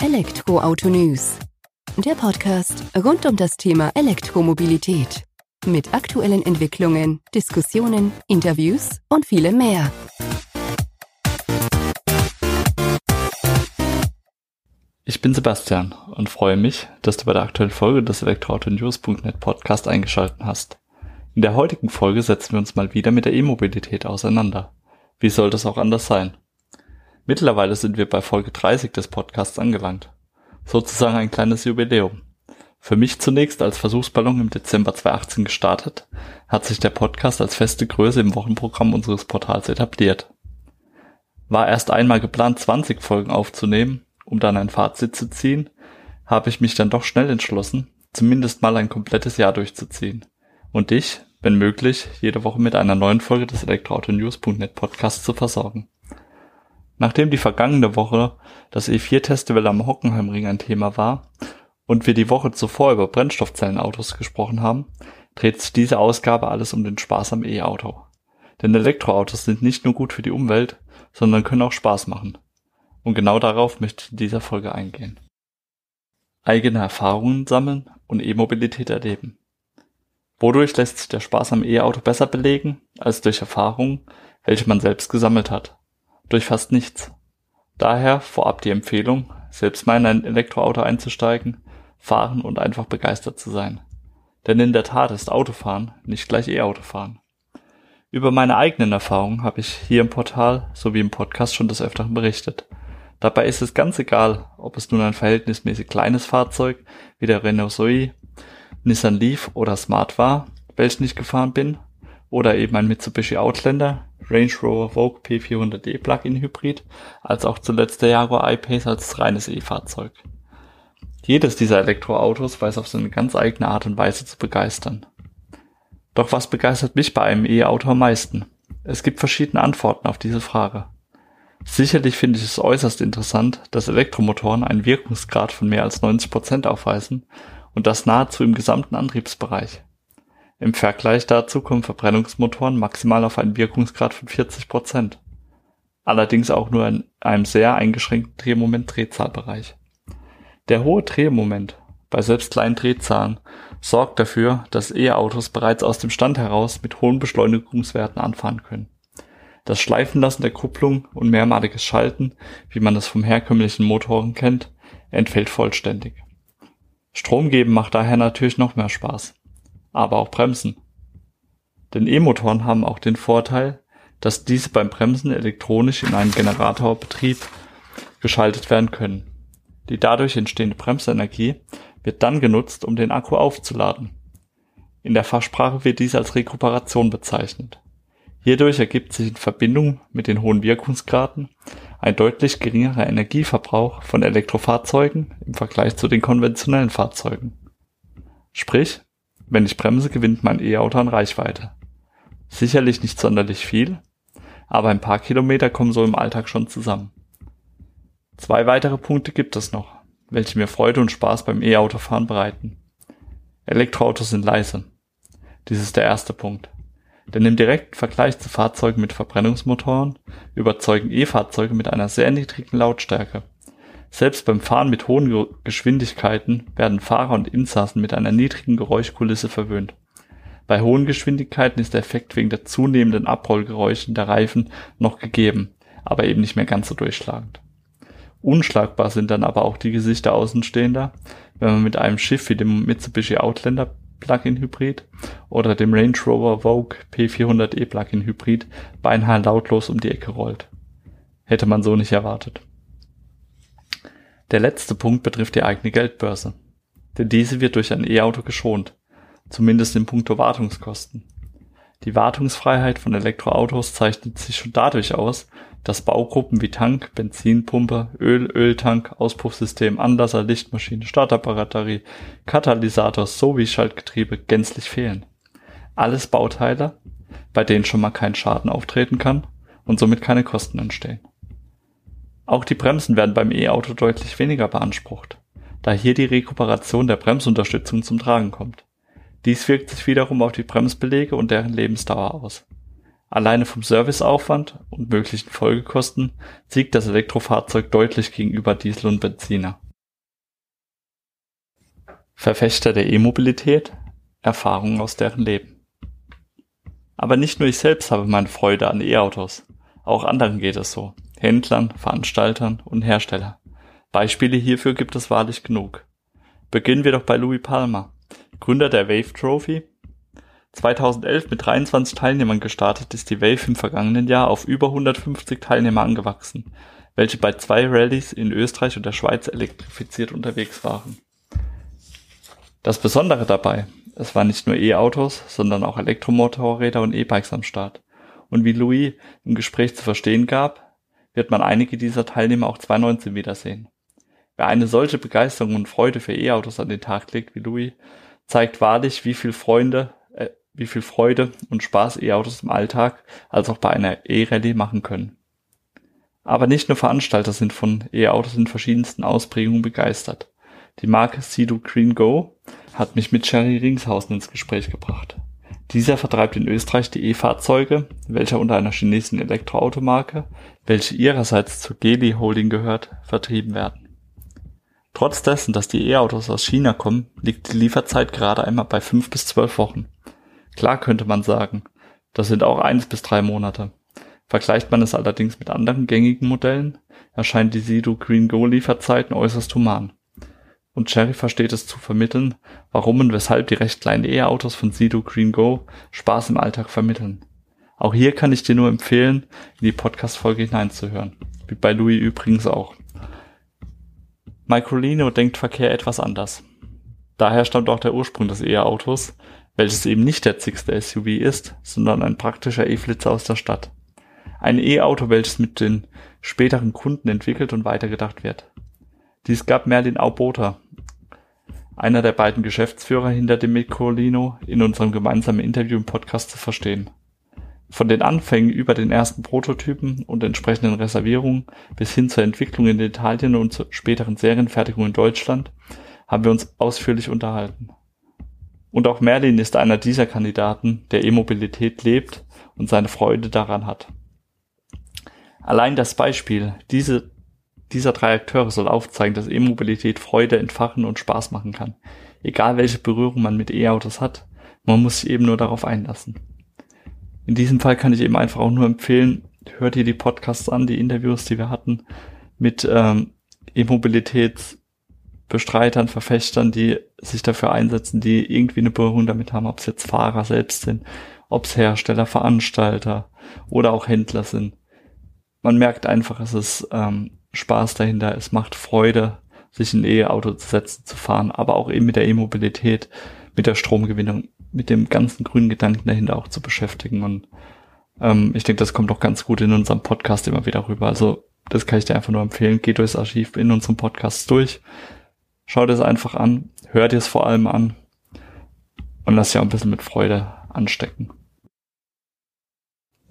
Elektroauto News. Der Podcast rund um das Thema Elektromobilität. Mit aktuellen Entwicklungen, Diskussionen, Interviews und vielem mehr. Ich bin Sebastian und freue mich, dass du bei der aktuellen Folge des Elektroauto-News.net Podcast eingeschaltet hast. In der heutigen Folge setzen wir uns mal wieder mit der E-Mobilität auseinander. Wie soll das auch anders sein? Mittlerweile sind wir bei Folge 30 des Podcasts angelangt. Sozusagen ein kleines Jubiläum. Für mich zunächst als Versuchsballon im Dezember 2018 gestartet, hat sich der Podcast als feste Größe im Wochenprogramm unseres Portals etabliert. War erst einmal geplant, 20 Folgen aufzunehmen, um dann ein Fazit zu ziehen, habe ich mich dann doch schnell entschlossen, zumindest mal ein komplettes Jahr durchzuziehen. Und dich, wenn möglich, jede Woche mit einer neuen Folge des Elektroauto-News.net Podcasts zu versorgen. Nachdem die vergangene Woche das E4-Festival am Hockenheimring ein Thema war und wir die Woche zuvor über Brennstoffzellenautos gesprochen haben, dreht sich diese Ausgabe alles um den Spaß am E-Auto. Denn Elektroautos sind nicht nur gut für die Umwelt, sondern können auch Spaß machen. Und genau darauf möchte ich in dieser Folge eingehen. Eigene Erfahrungen sammeln und E-Mobilität erleben. Wodurch lässt sich der Spaß am E-Auto besser belegen als durch Erfahrungen, welche man selbst gesammelt hat? Durch fast nichts. Daher vorab die Empfehlung, selbst mal in ein Elektroauto einzusteigen, fahren und einfach begeistert zu sein. Denn in der Tat ist Autofahren nicht gleich E-Autofahren. Über meine eigenen Erfahrungen habe ich hier im Portal sowie im Podcast schon des Öfteren berichtet. Dabei ist es ganz egal, ob es nun ein verhältnismäßig kleines Fahrzeug wie der Renault Zoe, Nissan Leaf oder Smart war, welchen ich gefahren bin, oder eben ein Mitsubishi Outlander, Range Rover Vogue P400e Plug-in Hybrid, als auch zuletzt der Jaguar I-Pace als reines E-Fahrzeug. Jedes dieser Elektroautos weiß auf seine ganz eigene Art und Weise zu begeistern. Doch was begeistert mich bei einem E-Auto am meisten? Es gibt verschiedene Antworten auf diese Frage. Sicherlich finde ich es äußerst interessant, dass Elektromotoren einen Wirkungsgrad von mehr als 90 Prozent aufweisen und das nahezu im gesamten Antriebsbereich. Im Vergleich dazu kommen Verbrennungsmotoren maximal auf einen Wirkungsgrad von 40 Prozent. Allerdings auch nur in einem sehr eingeschränkten Drehmoment-Drehzahlbereich. Der hohe Drehmoment bei selbst kleinen Drehzahlen sorgt dafür, dass E-Autos bereits aus dem Stand heraus mit hohen Beschleunigungswerten anfahren können. Das Schleifenlassen der Kupplung und mehrmaliges Schalten, wie man es vom herkömmlichen Motoren kennt, entfällt vollständig. Strom geben macht daher natürlich noch mehr Spaß aber auch Bremsen. Denn E-Motoren haben auch den Vorteil, dass diese beim Bremsen elektronisch in einen Generatorbetrieb geschaltet werden können. Die dadurch entstehende Bremsenergie wird dann genutzt, um den Akku aufzuladen. In der Fachsprache wird dies als Rekuperation bezeichnet. Hierdurch ergibt sich in Verbindung mit den hohen Wirkungsgraden ein deutlich geringerer Energieverbrauch von Elektrofahrzeugen im Vergleich zu den konventionellen Fahrzeugen. Sprich, wenn ich bremse, gewinnt mein E-Auto an Reichweite. Sicherlich nicht sonderlich viel, aber ein paar Kilometer kommen so im Alltag schon zusammen. Zwei weitere Punkte gibt es noch, welche mir Freude und Spaß beim E-Autofahren bereiten. Elektroautos sind leise. Dies ist der erste Punkt. Denn im direkten Vergleich zu Fahrzeugen mit Verbrennungsmotoren überzeugen E-Fahrzeuge mit einer sehr niedrigen Lautstärke selbst beim Fahren mit hohen Geschwindigkeiten werden Fahrer und Insassen mit einer niedrigen Geräuschkulisse verwöhnt. Bei hohen Geschwindigkeiten ist der Effekt wegen der zunehmenden Abrollgeräusche der Reifen noch gegeben, aber eben nicht mehr ganz so durchschlagend. Unschlagbar sind dann aber auch die Gesichter Außenstehender, wenn man mit einem Schiff wie dem Mitsubishi Outlander Plug-in Hybrid oder dem Range Rover Vogue P400e Plug-in Hybrid beinahe lautlos um die Ecke rollt. Hätte man so nicht erwartet. Der letzte Punkt betrifft die eigene Geldbörse. Denn diese wird durch ein E-Auto geschont. Zumindest in puncto Wartungskosten. Die Wartungsfreiheit von Elektroautos zeichnet sich schon dadurch aus, dass Baugruppen wie Tank, Benzinpumpe, Öl, Öltank, Auspuffsystem, Anlasser, Lichtmaschine, Starterbatterie, Katalysator sowie Schaltgetriebe gänzlich fehlen. Alles Bauteile, bei denen schon mal kein Schaden auftreten kann und somit keine Kosten entstehen. Auch die Bremsen werden beim E-Auto deutlich weniger beansprucht, da hier die Rekuperation der Bremsunterstützung zum Tragen kommt. Dies wirkt sich wiederum auf die Bremsbeläge und deren Lebensdauer aus. Alleine vom Serviceaufwand und möglichen Folgekosten siegt das Elektrofahrzeug deutlich gegenüber Diesel und Benziner. Verfechter der E-Mobilität, Erfahrungen aus deren Leben. Aber nicht nur ich selbst habe meine Freude an E-Autos. Auch anderen geht es so. Händlern, Veranstaltern und Hersteller. Beispiele hierfür gibt es wahrlich genug. Beginnen wir doch bei Louis Palmer, Gründer der Wave Trophy. 2011 mit 23 Teilnehmern gestartet ist die Wave im vergangenen Jahr auf über 150 Teilnehmer angewachsen, welche bei zwei Rallyes in Österreich und der Schweiz elektrifiziert unterwegs waren. Das Besondere dabei, es waren nicht nur E-Autos, sondern auch Elektromotorräder und E-Bikes am Start. Und wie Louis im Gespräch zu verstehen gab, wird man einige dieser Teilnehmer auch 2019 wiedersehen. Wer eine solche Begeisterung und Freude für E-Autos an den Tag legt wie Louis, zeigt wahrlich, wie viel Freunde, äh, wie viel Freude und Spaß E-Autos im Alltag als auch bei einer E-Rallye machen können. Aber nicht nur Veranstalter sind von E-Autos in verschiedensten Ausprägungen begeistert. Die Marke Sea-Doo Green Go hat mich mit Sherry Ringshausen ins Gespräch gebracht. Dieser vertreibt in Österreich die E-Fahrzeuge, welcher unter einer chinesischen Elektroautomarke, welche ihrerseits zur Geely Holding gehört, vertrieben werden. Trotz dessen, dass die E-Autos aus China kommen, liegt die Lieferzeit gerade einmal bei fünf bis zwölf Wochen. Klar könnte man sagen, das sind auch eins bis drei Monate. Vergleicht man es allerdings mit anderen gängigen Modellen, erscheint die Sido Green Go Lieferzeiten äußerst human und Cherry versteht es zu vermitteln, warum und weshalb die recht kleinen E-Autos von Sido Green Go Spaß im Alltag vermitteln. Auch hier kann ich dir nur empfehlen, in die Podcast-Folge hineinzuhören. Wie bei Louis übrigens auch. Microlino denkt Verkehr etwas anders. Daher stammt auch der Ursprung des E-Autos, welches eben nicht der zigste SUV ist, sondern ein praktischer E-Flitzer aus der Stadt. Ein E-Auto, welches mit den späteren Kunden entwickelt und weitergedacht wird. Dies gab Merlin Aubota, einer der beiden Geschäftsführer hinter dem Microlino, in unserem gemeinsamen Interview im Podcast zu verstehen. Von den Anfängen über den ersten Prototypen und entsprechenden Reservierungen bis hin zur Entwicklung in Italien und zur späteren Serienfertigung in Deutschland haben wir uns ausführlich unterhalten. Und auch Merlin ist einer dieser Kandidaten, der E-Mobilität lebt und seine Freude daran hat. Allein das Beispiel, diese dieser drei Akteure soll aufzeigen, dass E-Mobilität Freude entfachen und Spaß machen kann. Egal welche Berührung man mit E-Autos hat, man muss sich eben nur darauf einlassen. In diesem Fall kann ich eben einfach auch nur empfehlen, hört ihr die Podcasts an, die Interviews, die wir hatten, mit ähm, E-Mobilitätsbestreitern, Verfechtern, die sich dafür einsetzen, die irgendwie eine Berührung damit haben, ob es jetzt Fahrer selbst sind, ob es Hersteller, Veranstalter oder auch Händler sind. Man merkt einfach, es ist ähm, Spaß dahinter, es macht Freude, sich in ein E-Auto zu setzen, zu fahren, aber auch eben mit der E-Mobilität, mit der Stromgewinnung, mit dem ganzen grünen Gedanken dahinter auch zu beschäftigen. Und ähm, ich denke, das kommt auch ganz gut in unserem Podcast immer wieder rüber. Also das kann ich dir einfach nur empfehlen. Geh durchs Archiv in unserem Podcast durch. Schau dir es einfach an, hör dir es vor allem an und lass dich auch ein bisschen mit Freude anstecken.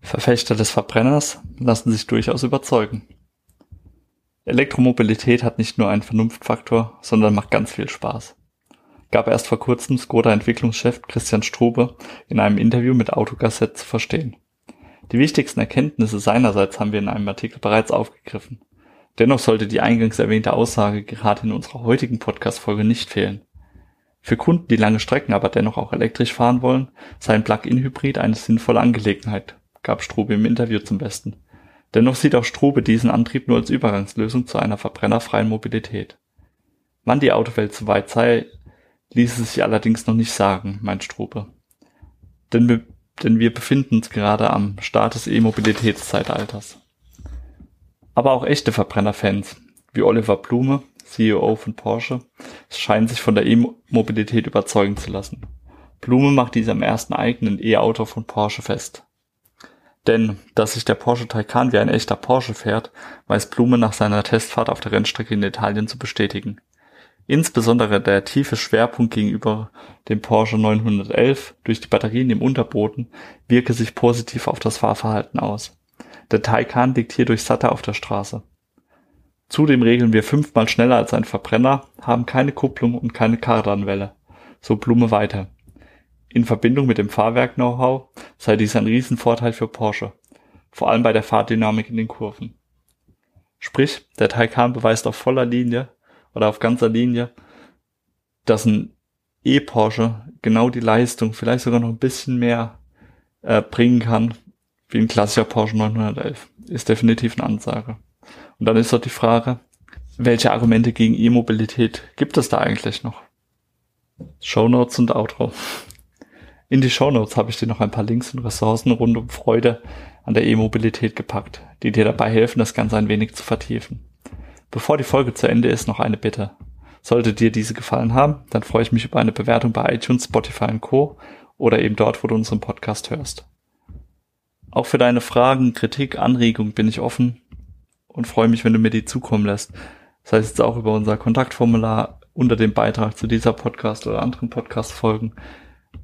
Verfechter des Verbrenners lassen sich durchaus überzeugen. Elektromobilität hat nicht nur einen Vernunftfaktor, sondern macht ganz viel Spaß. Gab erst vor kurzem Skoda-Entwicklungschef Christian Strube in einem Interview mit Autogazette zu verstehen. Die wichtigsten Erkenntnisse seinerseits haben wir in einem Artikel bereits aufgegriffen. Dennoch sollte die eingangs erwähnte Aussage gerade in unserer heutigen Podcast-Folge nicht fehlen. Für Kunden, die lange Strecken aber dennoch auch elektrisch fahren wollen, sei ein Plug-in-Hybrid eine sinnvolle Angelegenheit, gab Strube im Interview zum Besten. Dennoch sieht auch Strube diesen Antrieb nur als Übergangslösung zu einer verbrennerfreien Mobilität. Wann die Autowelt so weit sei, ließe sich allerdings noch nicht sagen, meint Strube. Denn wir, denn wir befinden uns gerade am Start des E-Mobilitätszeitalters. Aber auch echte Verbrennerfans, wie Oliver Blume, CEO von Porsche, scheinen sich von der E-Mobilität überzeugen zu lassen. Blume macht dies am ersten eigenen E-Auto von Porsche fest. Denn, dass sich der Porsche Taycan wie ein echter Porsche fährt, weiß Blume nach seiner Testfahrt auf der Rennstrecke in Italien zu bestätigen. Insbesondere der tiefe Schwerpunkt gegenüber dem Porsche 911 durch die Batterien im Unterboden wirke sich positiv auf das Fahrverhalten aus. Der Taycan liegt hierdurch satter auf der Straße. Zudem regeln wir fünfmal schneller als ein Verbrenner, haben keine Kupplung und keine Kardanwelle. So Blume weiter. In Verbindung mit dem Fahrwerk-Know-how sei dies ein Riesenvorteil für Porsche, vor allem bei der Fahrdynamik in den Kurven. Sprich, der Taycan beweist auf voller Linie oder auf ganzer Linie dass ein E-Porsche genau die Leistung, vielleicht sogar noch ein bisschen mehr äh, bringen kann, wie ein klassischer Porsche 911. Ist definitiv eine Ansage. Und dann ist doch die Frage, welche Argumente gegen E-Mobilität gibt es da eigentlich noch? Shownotes und Outro. In die Shownotes habe ich dir noch ein paar Links und Ressourcen rund um Freude an der E-Mobilität gepackt, die dir dabei helfen, das Ganze ein wenig zu vertiefen. Bevor die Folge zu Ende ist, noch eine Bitte. Sollte dir diese gefallen haben, dann freue ich mich über eine Bewertung bei iTunes, Spotify und Co. oder eben dort, wo du unseren Podcast hörst. Auch für deine Fragen, Kritik, Anregungen bin ich offen und freue mich, wenn du mir die zukommen lässt. Das heißt jetzt auch über unser Kontaktformular unter dem Beitrag zu dieser Podcast oder anderen Podcast-Folgen.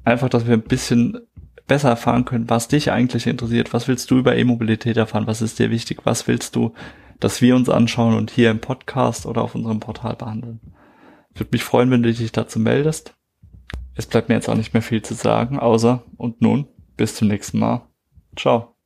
Einfach, dass wir ein bisschen besser erfahren können, was dich eigentlich interessiert. Was willst du über E-Mobilität erfahren? Was ist dir wichtig? Was willst du, dass wir uns anschauen und hier im Podcast oder auf unserem Portal behandeln? Würde mich freuen, wenn du dich dazu meldest. Es bleibt mir jetzt auch nicht mehr viel zu sagen, außer und nun bis zum nächsten Mal. Ciao.